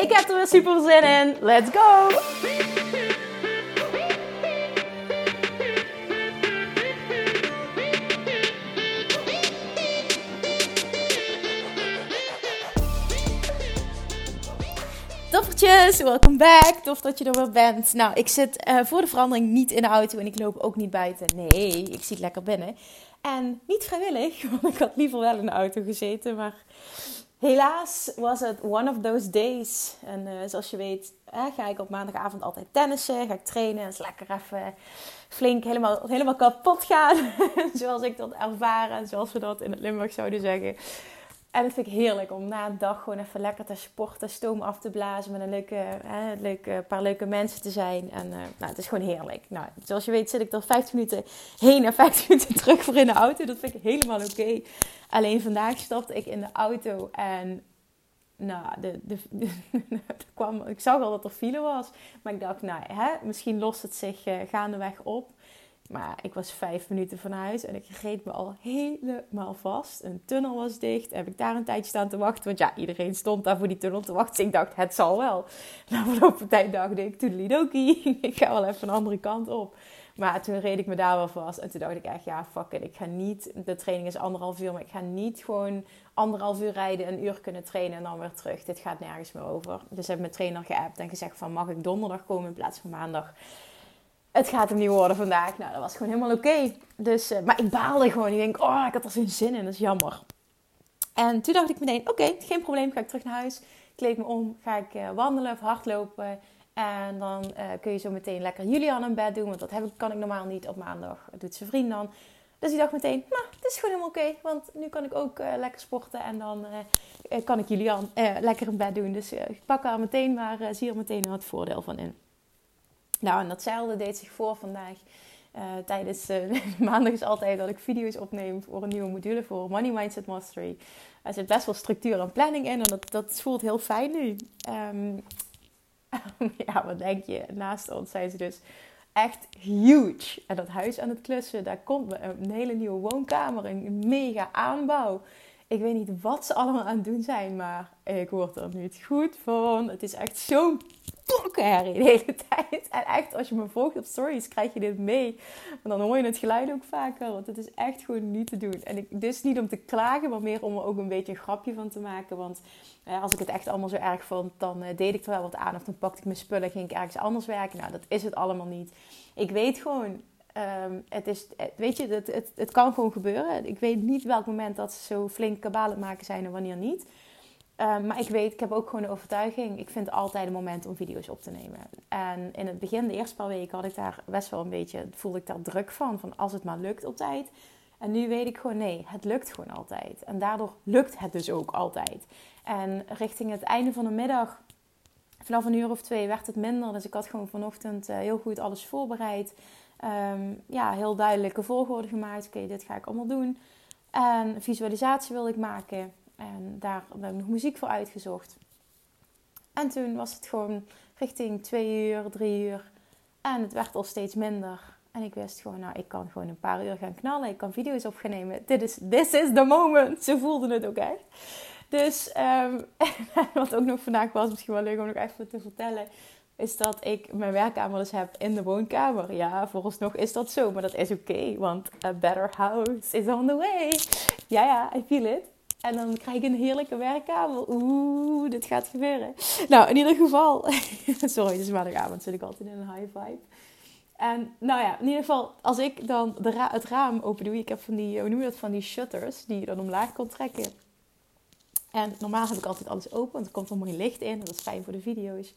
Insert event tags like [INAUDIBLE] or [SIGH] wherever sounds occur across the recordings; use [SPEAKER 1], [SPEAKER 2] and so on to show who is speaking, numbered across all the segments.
[SPEAKER 1] Ik heb er weer super zin in. Let's go! Toffertjes, welkom back. Tof dat je er weer bent. Nou, ik zit uh, voor de verandering niet in de auto en ik loop ook niet buiten. Nee, ik zit lekker binnen. En niet vrijwillig, [LAUGHS] want ik had liever wel in de auto gezeten. Maar helaas was het one of those days. En uh, zoals je weet ga ik op maandagavond altijd tennissen. Ga ik trainen. Dat is lekker even flink helemaal, helemaal kapot gaan. [LAUGHS] zoals ik dat ervaren en zoals we dat in het Limburg zouden zeggen. En dat vind ik heerlijk om na een dag gewoon even lekker te sporten, stoom af te blazen, met een leuke, hè, leuke paar leuke mensen te zijn. En uh, nou, het is gewoon heerlijk. Nou, zoals je weet zit ik er 15 minuten heen en 15 [LAUGHS] minuten terug voor in de auto. Dat vind ik helemaal oké. Alleen vandaag stapte ik in de auto en nou, de, de, [LAUGHS] kwam, ik zag al dat er file was. Maar ik dacht, nou, hè, misschien lost het zich uh, gaandeweg op. Maar ik was vijf minuten van huis en ik reed me al helemaal vast. Een tunnel was dicht. Heb ik daar een tijdje staan te wachten. Want ja, iedereen stond daar voor die tunnel te wachten. Dus ik dacht, het zal wel. Na verloop tijd dacht ik, toedelidokie. [LAUGHS] ik ga wel even een andere kant op. Maar toen reed ik me daar wel vast. En toen dacht ik echt, ja, fuck it. Ik ga niet, de training is anderhalf uur. Maar ik ga niet gewoon anderhalf uur rijden, een uur kunnen trainen en dan weer terug. Dit gaat nergens meer over. Dus heb mijn trainer geappt en gezegd van, mag ik donderdag komen in plaats van maandag? Het gaat hem niet worden vandaag. Nou, dat was gewoon helemaal oké. Dus, uh, maar ik baalde gewoon. Ik denk, oh, ik had er geen zin in. Dat is jammer. En toen dacht ik meteen, oké, geen probleem. Ga ik terug naar huis. Kleed me om. Ga ik uh, wandelen of hardlopen. En dan uh, kun je zo meteen lekker Julian in bed doen. Want dat heb ik, kan ik normaal niet op maandag. Dat doet zijn vriend dan. Dus ik dacht meteen, nou, het is gewoon helemaal oké. want nu kan ik ook lekker sporten. En dan kan ik Julian lekker in bed doen. Dus ik pak er meteen maar, zie er meteen wat voordeel van in. Nou, en datzelfde deed zich voor vandaag. Uh, tijdens uh, [LAUGHS] maandag is altijd dat ik video's opneem voor een nieuwe module voor Money Mindset Mastery. Er zit best wel structuur en planning in en dat, dat voelt heel fijn nu. Um, [LAUGHS] ja, wat denk je? Naast ons zijn ze dus echt huge. En dat huis aan het klussen, daar komt een hele nieuwe woonkamer, een mega aanbouw. Ik weet niet wat ze allemaal aan het doen zijn, maar ik word er niet goed van. Het is echt zo'n de hele tijd. En echt, als je me volgt op stories, krijg je dit mee. Maar dan hoor je het geluid ook vaker. Want het is echt gewoon niet te doen. En ik, dus niet om te klagen, maar meer om er ook een beetje een grapje van te maken. Want eh, als ik het echt allemaal zo erg vond, dan eh, deed ik er wel wat aan. Of dan pakte ik mijn spullen, ging ik ergens anders werken. Nou, dat is het allemaal niet. Ik weet gewoon, Um, het is, weet je, het, het, het, kan gewoon gebeuren. Ik weet niet welk moment dat ze zo flink kabalen maken zijn en wanneer niet. Ehm, maar ik weet, ik heb ook gewoon de overtuiging. Ik vind altijd een moment om video's op te nemen. En in het begin, de eerste paar weken, had ik daar best wel een beetje, voelde ik daar druk van. Van als het maar lukt op tijd. En nu weet ik gewoon, nee, het lukt gewoon altijd. En daardoor lukt het dus ook altijd. En richting het einde van de middag, vanaf een uur of twee, werd het minder. Dus ik had gewoon vanochtend uh, heel goed alles voorbereid. Um, ja, heel duidelijke volgorde gemaakt. Oké, dit ga ik allemaal doen. En visualisatie wilde ik maken. En daar heb ik nog muziek voor uitgezocht. En toen was het gewoon richting twee uur, drie uur. En het werd al steeds minder. En ik wist gewoon, nou, ik kan gewoon een paar uur gaan knallen. Ik kan video's op gaan nemen. Dit is, this is the moment. Ze voelden het ook echt. Dus um, [LAUGHS] wat ook nog vandaag was, misschien wel leuk om nog even te vertellen is dat ik mijn werkkamer dus heb in de woonkamer. Ja, vooralsnog is dat zo, maar dat is oké, want a better house is on the way. Ja, ja, I feel it. En dan krijg ik een heerlijke werkkamer. Oeh, dit gaat gebeuren. Nou, in ieder geval. [LAUGHS] Sorry, het is maandagavond, zit ik altijd in een high vibe. En nou ja, in ieder geval, als ik dan de het raam open doe. Ik heb van die, hoe noem je dat, van die shutters die je dan omlaag kan trekken. En normaal heb ik altijd alles open, want er komt er mooi licht in. Dat is fijn voor de video's.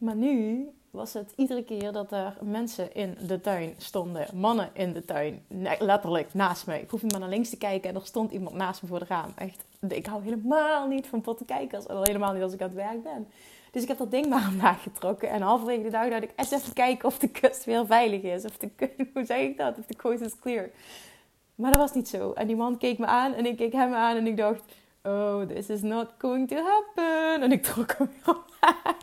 [SPEAKER 1] Maar nu was het iedere keer dat er mensen in de tuin stonden. Mannen in de tuin. letterlijk naast me. Ik hoef niet maar naar links te kijken en er stond iemand naast me voor het raam. Echt, ik hou helemaal niet van potten kijkers. En helemaal niet als ik aan het werk ben. Dus ik heb dat ding maar [LAUGHS] omlaag getrokken. En halverwege de dag dacht ik, eens even kijken of de kust weer veilig is. Of de, [LAUGHS] hoe zeg ik dat? Of de coast is clear. Maar dat was niet zo. En die man keek me aan en ik keek hem aan en ik dacht... Oh, this is not going to happen. En ik trok hem weer omlaag.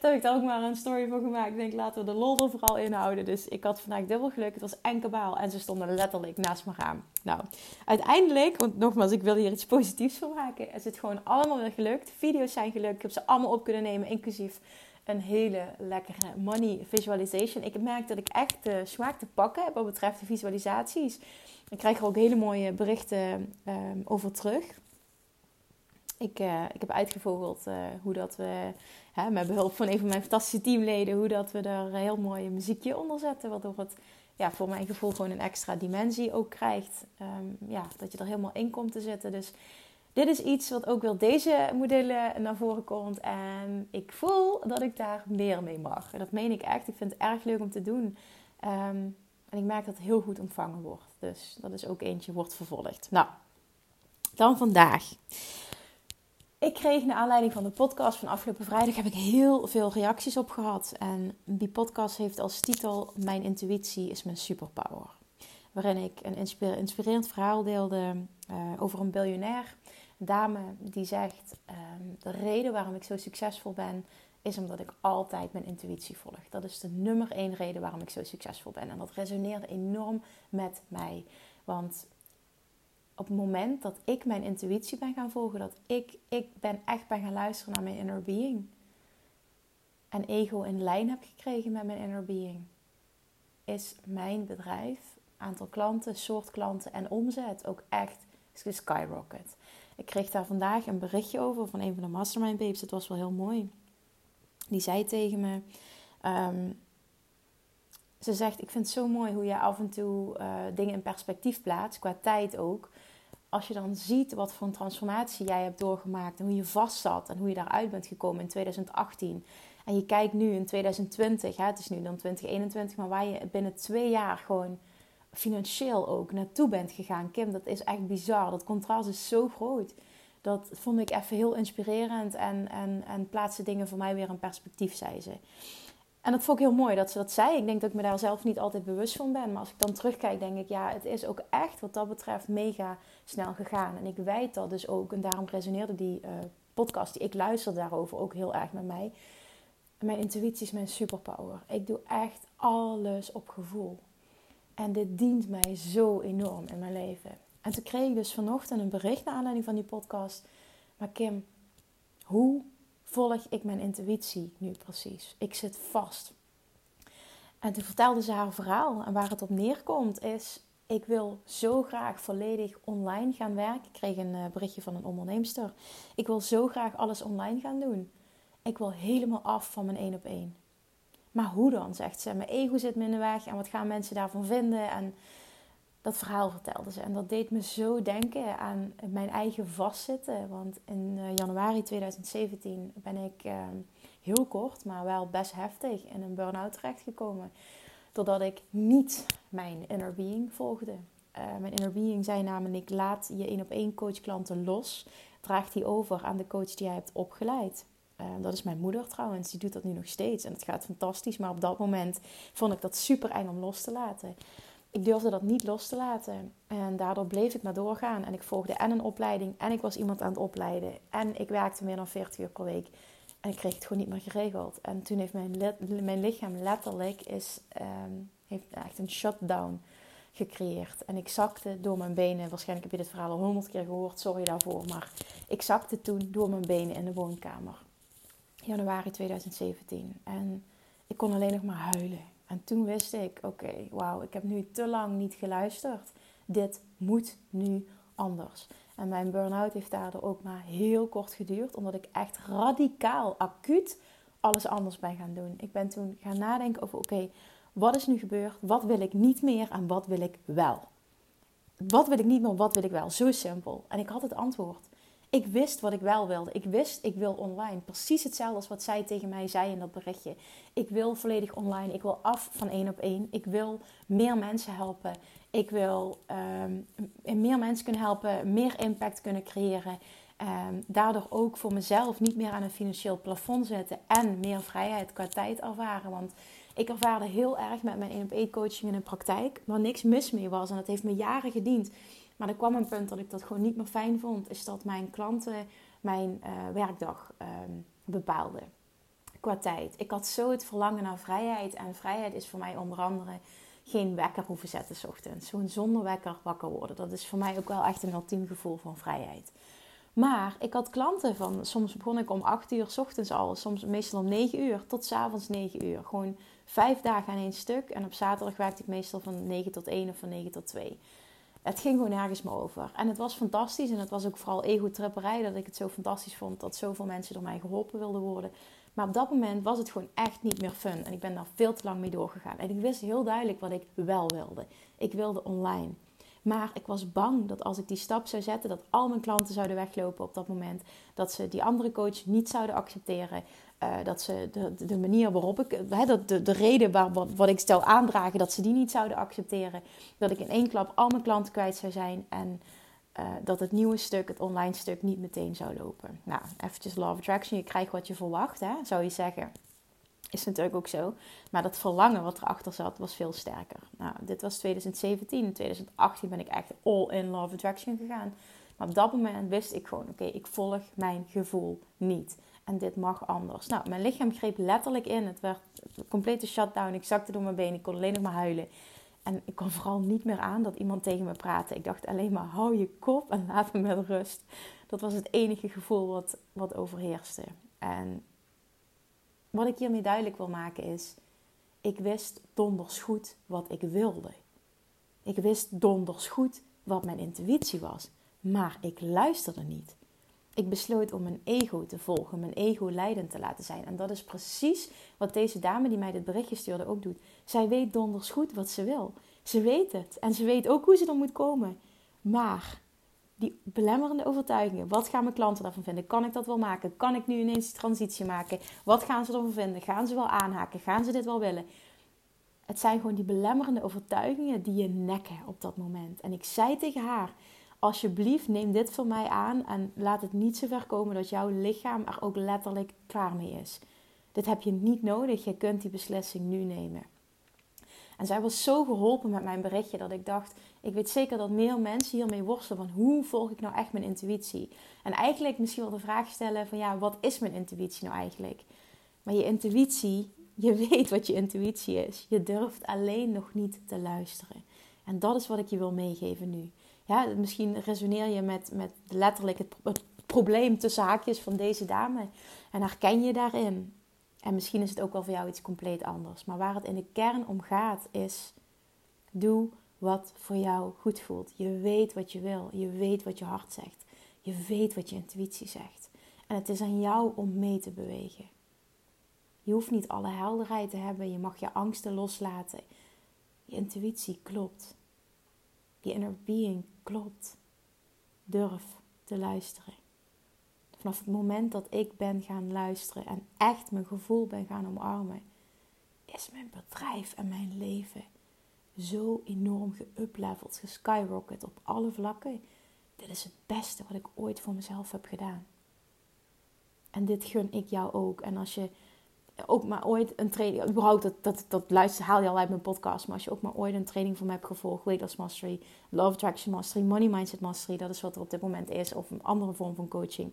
[SPEAKER 1] Toen heb ik daar ook maar een story van gemaakt. Ik denk, laten we de lol er vooral inhouden. Dus ik had vandaag dubbel geluk. Het was enkelbaal. En ze stonden letterlijk naast me raam. Nou, uiteindelijk, want nogmaals, ik wil hier iets positiefs van maken. Is het gewoon allemaal weer gelukt. Video's zijn gelukt. Ik heb ze allemaal op kunnen nemen, inclusief een hele lekkere money visualization. Ik merk dat ik echt de smaak te pakken heb wat betreft de visualisaties. Ik krijg er ook hele mooie berichten um, over terug. Ik, uh, ik heb uitgevogeld uh, hoe dat we, hè, met behulp van een van mijn fantastische teamleden, hoe dat we een heel mooi muziekje onder zetten. Waardoor het ja, voor mijn gevoel gewoon een extra dimensie ook krijgt. Um, ja, dat je er helemaal in komt te zitten. Dus dit is iets wat ook wel deze modellen naar voren komt. En ik voel dat ik daar meer mee mag. En dat meen ik echt. Ik vind het erg leuk om te doen. Um, en ik merk dat het heel goed ontvangen wordt. Dus dat is ook eentje, wordt vervolgd. Nou, dan vandaag. Ik kreeg naar aanleiding van de podcast van afgelopen vrijdag heb ik heel veel reacties op gehad. En die podcast heeft als titel Mijn intuïtie is mijn superpower. Waarin ik een inspirerend verhaal deelde uh, over een biljonair. Een dame die zegt: um, De reden waarom ik zo succesvol ben, is omdat ik altijd mijn intuïtie volg. Dat is de nummer één reden waarom ik zo succesvol ben. En dat resoneerde enorm met mij. Want op het moment dat ik mijn intuïtie ben gaan volgen, dat ik, ik ben echt ben gaan luisteren naar mijn inner being. En ego in lijn heb gekregen met mijn inner being. Is mijn bedrijf, aantal klanten, soort klanten en omzet ook echt skyrocket. Ik kreeg daar vandaag een berichtje over van een van de mastermind babes. Het was wel heel mooi. Die zei tegen me. Um, ze zegt: Ik vind het zo mooi hoe je af en toe uh, dingen in perspectief plaatst, qua tijd ook. Als je dan ziet wat voor een transformatie jij hebt doorgemaakt en hoe je vast zat en hoe je daaruit bent gekomen in 2018. En je kijkt nu in 2020, hè, het is nu dan 2021, maar waar je binnen twee jaar gewoon financieel ook naartoe bent gegaan. Kim, dat is echt bizar. Dat contrast is zo groot dat vond ik even heel inspirerend en, en, en plaatste dingen voor mij weer in perspectief, zei ze. En dat vond ik heel mooi dat ze dat zei. Ik denk dat ik me daar zelf niet altijd bewust van ben. Maar als ik dan terugkijk, denk ik, ja, het is ook echt wat dat betreft mega snel gegaan. En ik weet dat dus ook. En daarom resoneerde die uh, podcast die ik luisterde daarover ook heel erg met mij. Mijn intuïtie is mijn superpower. Ik doe echt alles op gevoel. En dit dient mij zo enorm in mijn leven. En toen kreeg ik dus vanochtend een bericht naar aanleiding van die podcast. Maar Kim, hoe volg ik mijn intuïtie nu precies? Ik zit vast. En toen vertelde ze haar verhaal. En waar het op neerkomt is, ik wil zo graag volledig online gaan werken. Ik kreeg een eh, berichtje van een onderneemster. Ik wil zo graag alles online gaan doen. Ik wil helemaal af van mijn één op één. Maar hoe dan, zegt ze. Mijn ego zit me in de weg en wat gaan mensen daarvan vinden? En dat verhaal vertelde ze. En dat deed me zo denken aan mijn eigen vastzitten. Want in uh, januari 2017 ben ik uh, heel kort, maar wel best heftig in een burn-out terechtgekomen. Doordat ik niet mijn inner being volgde. Uh, mijn inner being zei namelijk: laat je één op één coach klanten los. Draag die over aan de coach die jij hebt opgeleid. dat is mijn moeder trouwens, die doet dat nu nog steeds en het gaat fantastisch. Maar op dat moment vond ik dat super eng om los te laten ik durfde dat niet los te laten. En daardoor bleef ik maar doorgaan. En ik volgde en een opleiding en ik was iemand aan het opleiden. En ik werkte meer dan 40 uur per week. En ik kreeg het gewoon niet meer geregeld. En toen heeft mijn, mijn lichaam letterlijk is, um, heeft echt een shutdown gecreëerd. En ik zakte door mijn benen. Waarschijnlijk heb je dit verhaal al honderd keer gehoord. Sorry daarvoor. Maar ik zakte toen door mijn benen in de woonkamer. Januari 2017. En ik kon alleen nog maar huilen. En toen wist ik, oké, wauw, ik heb nu te lang niet geluisterd. Dit moet nu anders. En mijn burn-out heeft daardoor ook maar heel kort geduurd, omdat ik echt radicaal, acuut alles anders ben gaan doen. Ik ben toen gaan nadenken over, oké, wat is nu gebeurd? Wat wil ik niet meer en wat wil ik wel? Wat wil ik niet meer, wat wil ik wel? Zo simpel. En ik had het antwoord. Ik wist wat ik wel wilde. Ik wist, ik wil online. Precies hetzelfde als wat zij tegen mij zei in dat berichtje. Ik wil volledig online. Ik wil af van één op één. Ik wil meer mensen helpen. Ik wil um, meer mensen kunnen helpen, meer impact kunnen creëren. Um, daardoor ook voor mezelf niet meer aan een financieel plafond zetten en meer vrijheid qua tijd ervaren. Want ik ervaarde heel erg met mijn 1 op 1 coaching in de praktijk, waar niks mis mee was. En dat heeft me jaren gediend. Maar er kwam een punt dat ik dat gewoon niet meer fijn vond. Is dat mijn klanten mijn uh, werkdag um, bepaalden. Qua tijd. Ik had zo het verlangen naar vrijheid. En vrijheid is voor mij onder andere geen wekker hoeven zetten s ochtends. Zo'n zonder wekker wakker worden. Dat is voor mij ook wel echt een ultiem gevoel van vrijheid. Maar ik had klanten van, soms begon ik om 8 uur s ochtends al, soms meestal om 9 uur tot s avonds 9 uur. Gewoon vijf dagen aan één stuk. En op zaterdag werkte ik meestal van 9 tot 1 of van 9 tot 2. Het ging gewoon nergens meer over. En het was fantastisch. En het was ook vooral ego-tripperij dat ik het zo fantastisch vond dat zoveel mensen door mij geholpen wilden worden. Maar op dat moment was het gewoon echt niet meer fun. En ik ben daar veel te lang mee doorgegaan. En ik wist heel duidelijk wat ik wel wilde. Ik wilde online. Maar ik was bang dat als ik die stap zou zetten, dat al mijn klanten zouden weglopen op dat moment. Dat ze die andere coach niet zouden accepteren. Uh, dat ze de, de manier waarop ik, hè, dat de, de reden waar, wat, wat ik stel aandragen, dat ze die niet zouden accepteren. Dat ik in één klap al mijn klanten kwijt zou zijn. En uh, dat het nieuwe stuk, het online stuk, niet meteen zou lopen. Nou, eventjes of Attraction. Je krijgt wat je verwacht, hè, zou je zeggen. Is natuurlijk ook zo. Maar dat verlangen wat erachter zat, was veel sterker. Nou, dit was 2017. In 2018 ben ik echt all in Love Attraction gegaan. Maar op dat moment wist ik gewoon, oké, ik volg mijn gevoel niet. En dit mag anders. Nou, mijn lichaam greep letterlijk in. Het werd een complete shutdown. Ik zakte door mijn benen. Ik kon alleen nog maar huilen. En ik kon vooral niet meer aan dat iemand tegen me praatte. Ik dacht alleen maar, hou je kop en laat me met rust. Dat was het enige gevoel wat, wat overheerste. En wat ik hiermee duidelijk wil maken is: ik wist donders goed wat ik wilde. Ik wist donders goed wat mijn intuïtie was, maar ik luisterde niet. Ik besloot om mijn ego te volgen, mijn ego leidend te laten zijn. En dat is precies wat deze dame die mij dit berichtje stuurde ook doet. Zij weet donders goed wat ze wil. Ze weet het en ze weet ook hoe ze er moet komen. Maar die belemmerende overtuigingen. Wat gaan mijn klanten daarvan vinden? Kan ik dat wel maken? Kan ik nu ineens die transitie maken? Wat gaan ze ervan vinden? Gaan ze wel aanhaken? Gaan ze dit wel willen? Het zijn gewoon die belemmerende overtuigingen die je nekken op dat moment. En ik zei tegen haar: Alsjeblieft, neem dit voor mij aan en laat het niet zo ver komen dat jouw lichaam er ook letterlijk klaar mee is. Dit heb je niet nodig. Je kunt die beslissing nu nemen. En zij was zo geholpen met mijn berichtje dat ik dacht: ik weet zeker dat meer mensen hiermee worstelen van hoe volg ik nou echt mijn intuïtie? En eigenlijk misschien wel de vraag stellen van ja, wat is mijn intuïtie nou eigenlijk? Maar je intuïtie, je [LAUGHS] weet wat je intuïtie is. Je durft alleen nog niet te luisteren. En dat is wat ik je wil meegeven nu. Ja, misschien resoneer je met, met letterlijk het, het probleem tussen haakjes van deze dame. En herken je daarin. En misschien is het ook wel voor jou iets compleet anders. Maar waar het in de kern om gaat is: doe wat voor jou goed voelt. Je weet wat je wil. Je weet wat je hart zegt. Je weet wat je intuïtie zegt. En het is aan jou om mee te bewegen. Je hoeft niet alle helderheid te hebben. Je mag je angsten loslaten. Je intuïtie klopt. Je inner being klopt. Durf te luisteren. Vanaf het moment dat ik ben gaan luisteren en echt mijn gevoel ben gaan omarmen, is mijn bedrijf en mijn leven zo enorm geupleveld, geskyrocket op alle vlakken. Dit is het beste wat ik ooit voor mezelf heb gedaan. En dit gun ik jou ook. En als je ook maar ooit een training, überhaupt dat, dat, dat luister, haal je al uit mijn podcast, maar als je ook maar ooit een training van mij hebt gevolgd, Weight Loss Mastery, Love Attraction Mastery, Money Mindset Mastery, dat is wat er op dit moment is, of een andere vorm van coaching,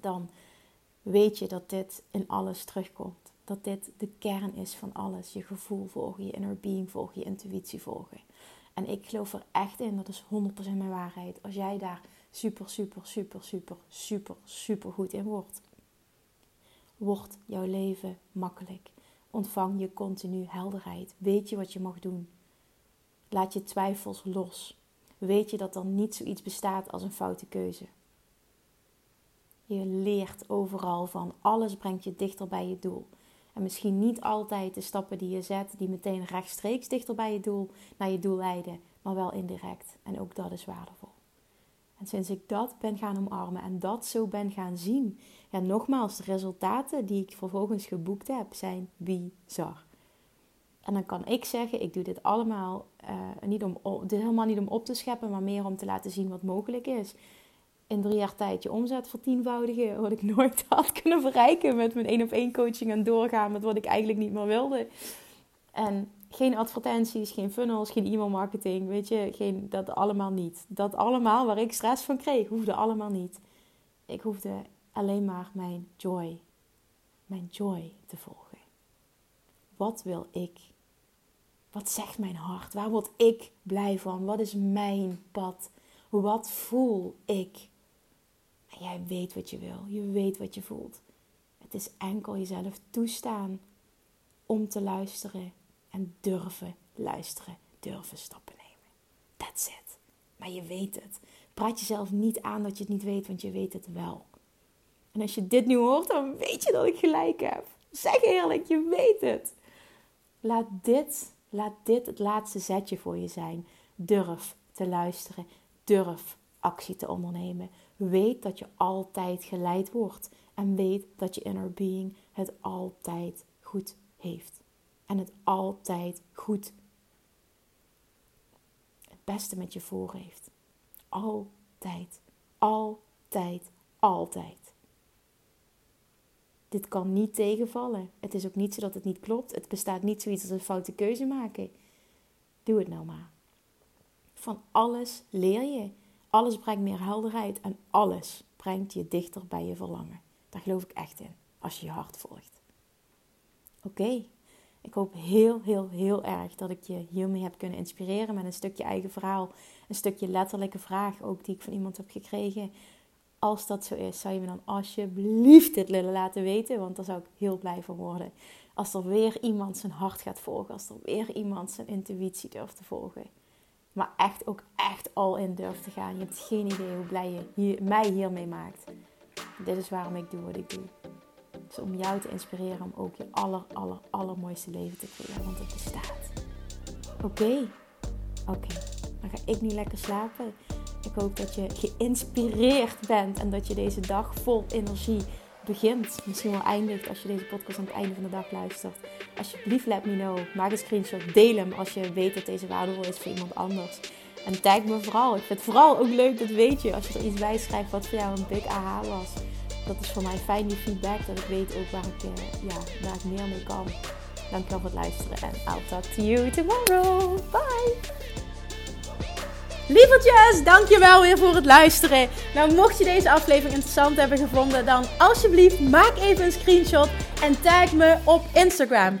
[SPEAKER 1] dan weet je dat dit in alles terugkomt dat dit de kern is van alles. Je gevoel volgen, je inner being volgen, je intuïtie volgen. En ik geloof er echt in, dat is 100% mijn waarheid. Als jij daar super, super, super, super, super, super goed in wordt, wordt jouw leven makkelijk. Ontvang je continu helderheid. Weet je wat je mag doen. Laat je twijfels los. Weet je dat er niet zoiets bestaat als een foute keuze. Je leert overal van. Alles brengt je dichter bij je doel. En misschien niet altijd de stappen die je zet, die meteen rechtstreeks dichter bij je doel, naar je doel leiden, maar wel indirect. En ook dat is waardevol. En sinds ik dat ben gaan omarmen en dat zo ben gaan zien, ja, nogmaals, de resultaten die ik vervolgens geboekt heb, zijn bizar. En dan kan ik zeggen, ik doe dit allemaal uh, niet om, dit helemaal niet om op te scheppen, maar meer om te laten zien wat mogelijk is. in drie jaar tijd je omzet vertienvoudigen. Wat ik [LAUGHS] nooit had kunnen bereiken met mijn één op één coaching en doorgaan met wat ik eigenlijk niet meer wilde. En geen advertenties, geen funnels, geen e-mail marketing, weet je, geen, dat allemaal niet. Dat allemaal waar ik stress van kreeg, hoefde allemaal niet. Ik hoefde alleen maar mijn joy, mijn joy te volgen. Wat wil ik? Wat zegt mijn hart? Waar word ik blij van? Wat is mijn pad? Wat voel ik? En jij weet wat je wil. Je weet wat je voelt. Het is enkel jezelf toestaan om te luisteren en durven luisteren, durven stappen nemen. That's it. Maar je weet het. Praat jezelf niet aan dat je het niet weet, want je weet het wel. En als je dit nu hoort, dan weet je dat ik gelijk heb. Zeg eerlijk, je weet het. Laat dit, laat dit het laatste zetje voor je zijn. Durf te luisteren. Durf actie te ondernemen. Weet dat je altijd geleid wordt. En weet dat je inner being het altijd goed heeft. En het altijd goed het beste met je voor heeft. Altijd, altijd, altijd. Dit kan niet tegenvallen. Het is ook niet zo dat het niet klopt. Het bestaat niet zoiets als een foute keuze maken. Doe het nou maar. Van alles leer je. Alles brengt meer helderheid en alles brengt je dichter bij je verlangen. Daar geloof ik echt in, als je je hart volgt. Oké, ik hoop heel, heel, heel erg dat ik je hiermee heb kunnen inspireren met een stukje eigen verhaal. Een stukje letterlijke vraag ook die ik van iemand heb gekregen. Als dat zo is, zou je me dan alsjeblieft dit willen laten weten? Want daar zou ik heel blij van worden. Als er weer iemand zijn hart gaat volgen. Als er weer iemand zijn intuïtie durft te volgen. Maar echt ook echt al in durft te gaan. Je hebt geen idee hoe blij je hier, mij hiermee maakt. Dit is waarom ik doe wat ik doe om jou te inspireren om ook je aller, aller, allermooiste leven te creëren. Want het bestaat. Oké, oké. Dan ga ik nu lekker slapen. Ik hoop dat je geïnspireerd bent en dat je deze dag vol energie begint. Misschien wel eindigt als je deze podcast aan het einde van de dag luistert. Alsjeblieft, let me know. Maak een screenshot. Deel hem als je weet dat deze waardevol is voor iemand anders. En tag me vooral. Ik vind het vooral ook leuk, dat weet je, als je er iets bij schrijft wat voor jou een big aha was dat is voor mij fijn, die feedback. Dat ik weet ook waar ik, uh, ja, waar ik meer mee kan. Dankjewel voor het luisteren. En I'll talk to you tomorrow. Bye! Lievertjes, dankjewel weer voor het luisteren. Nou, mocht je deze aflevering interessant hebben gevonden, dan alsjeblieft maak even een screenshot en tag me op Instagram.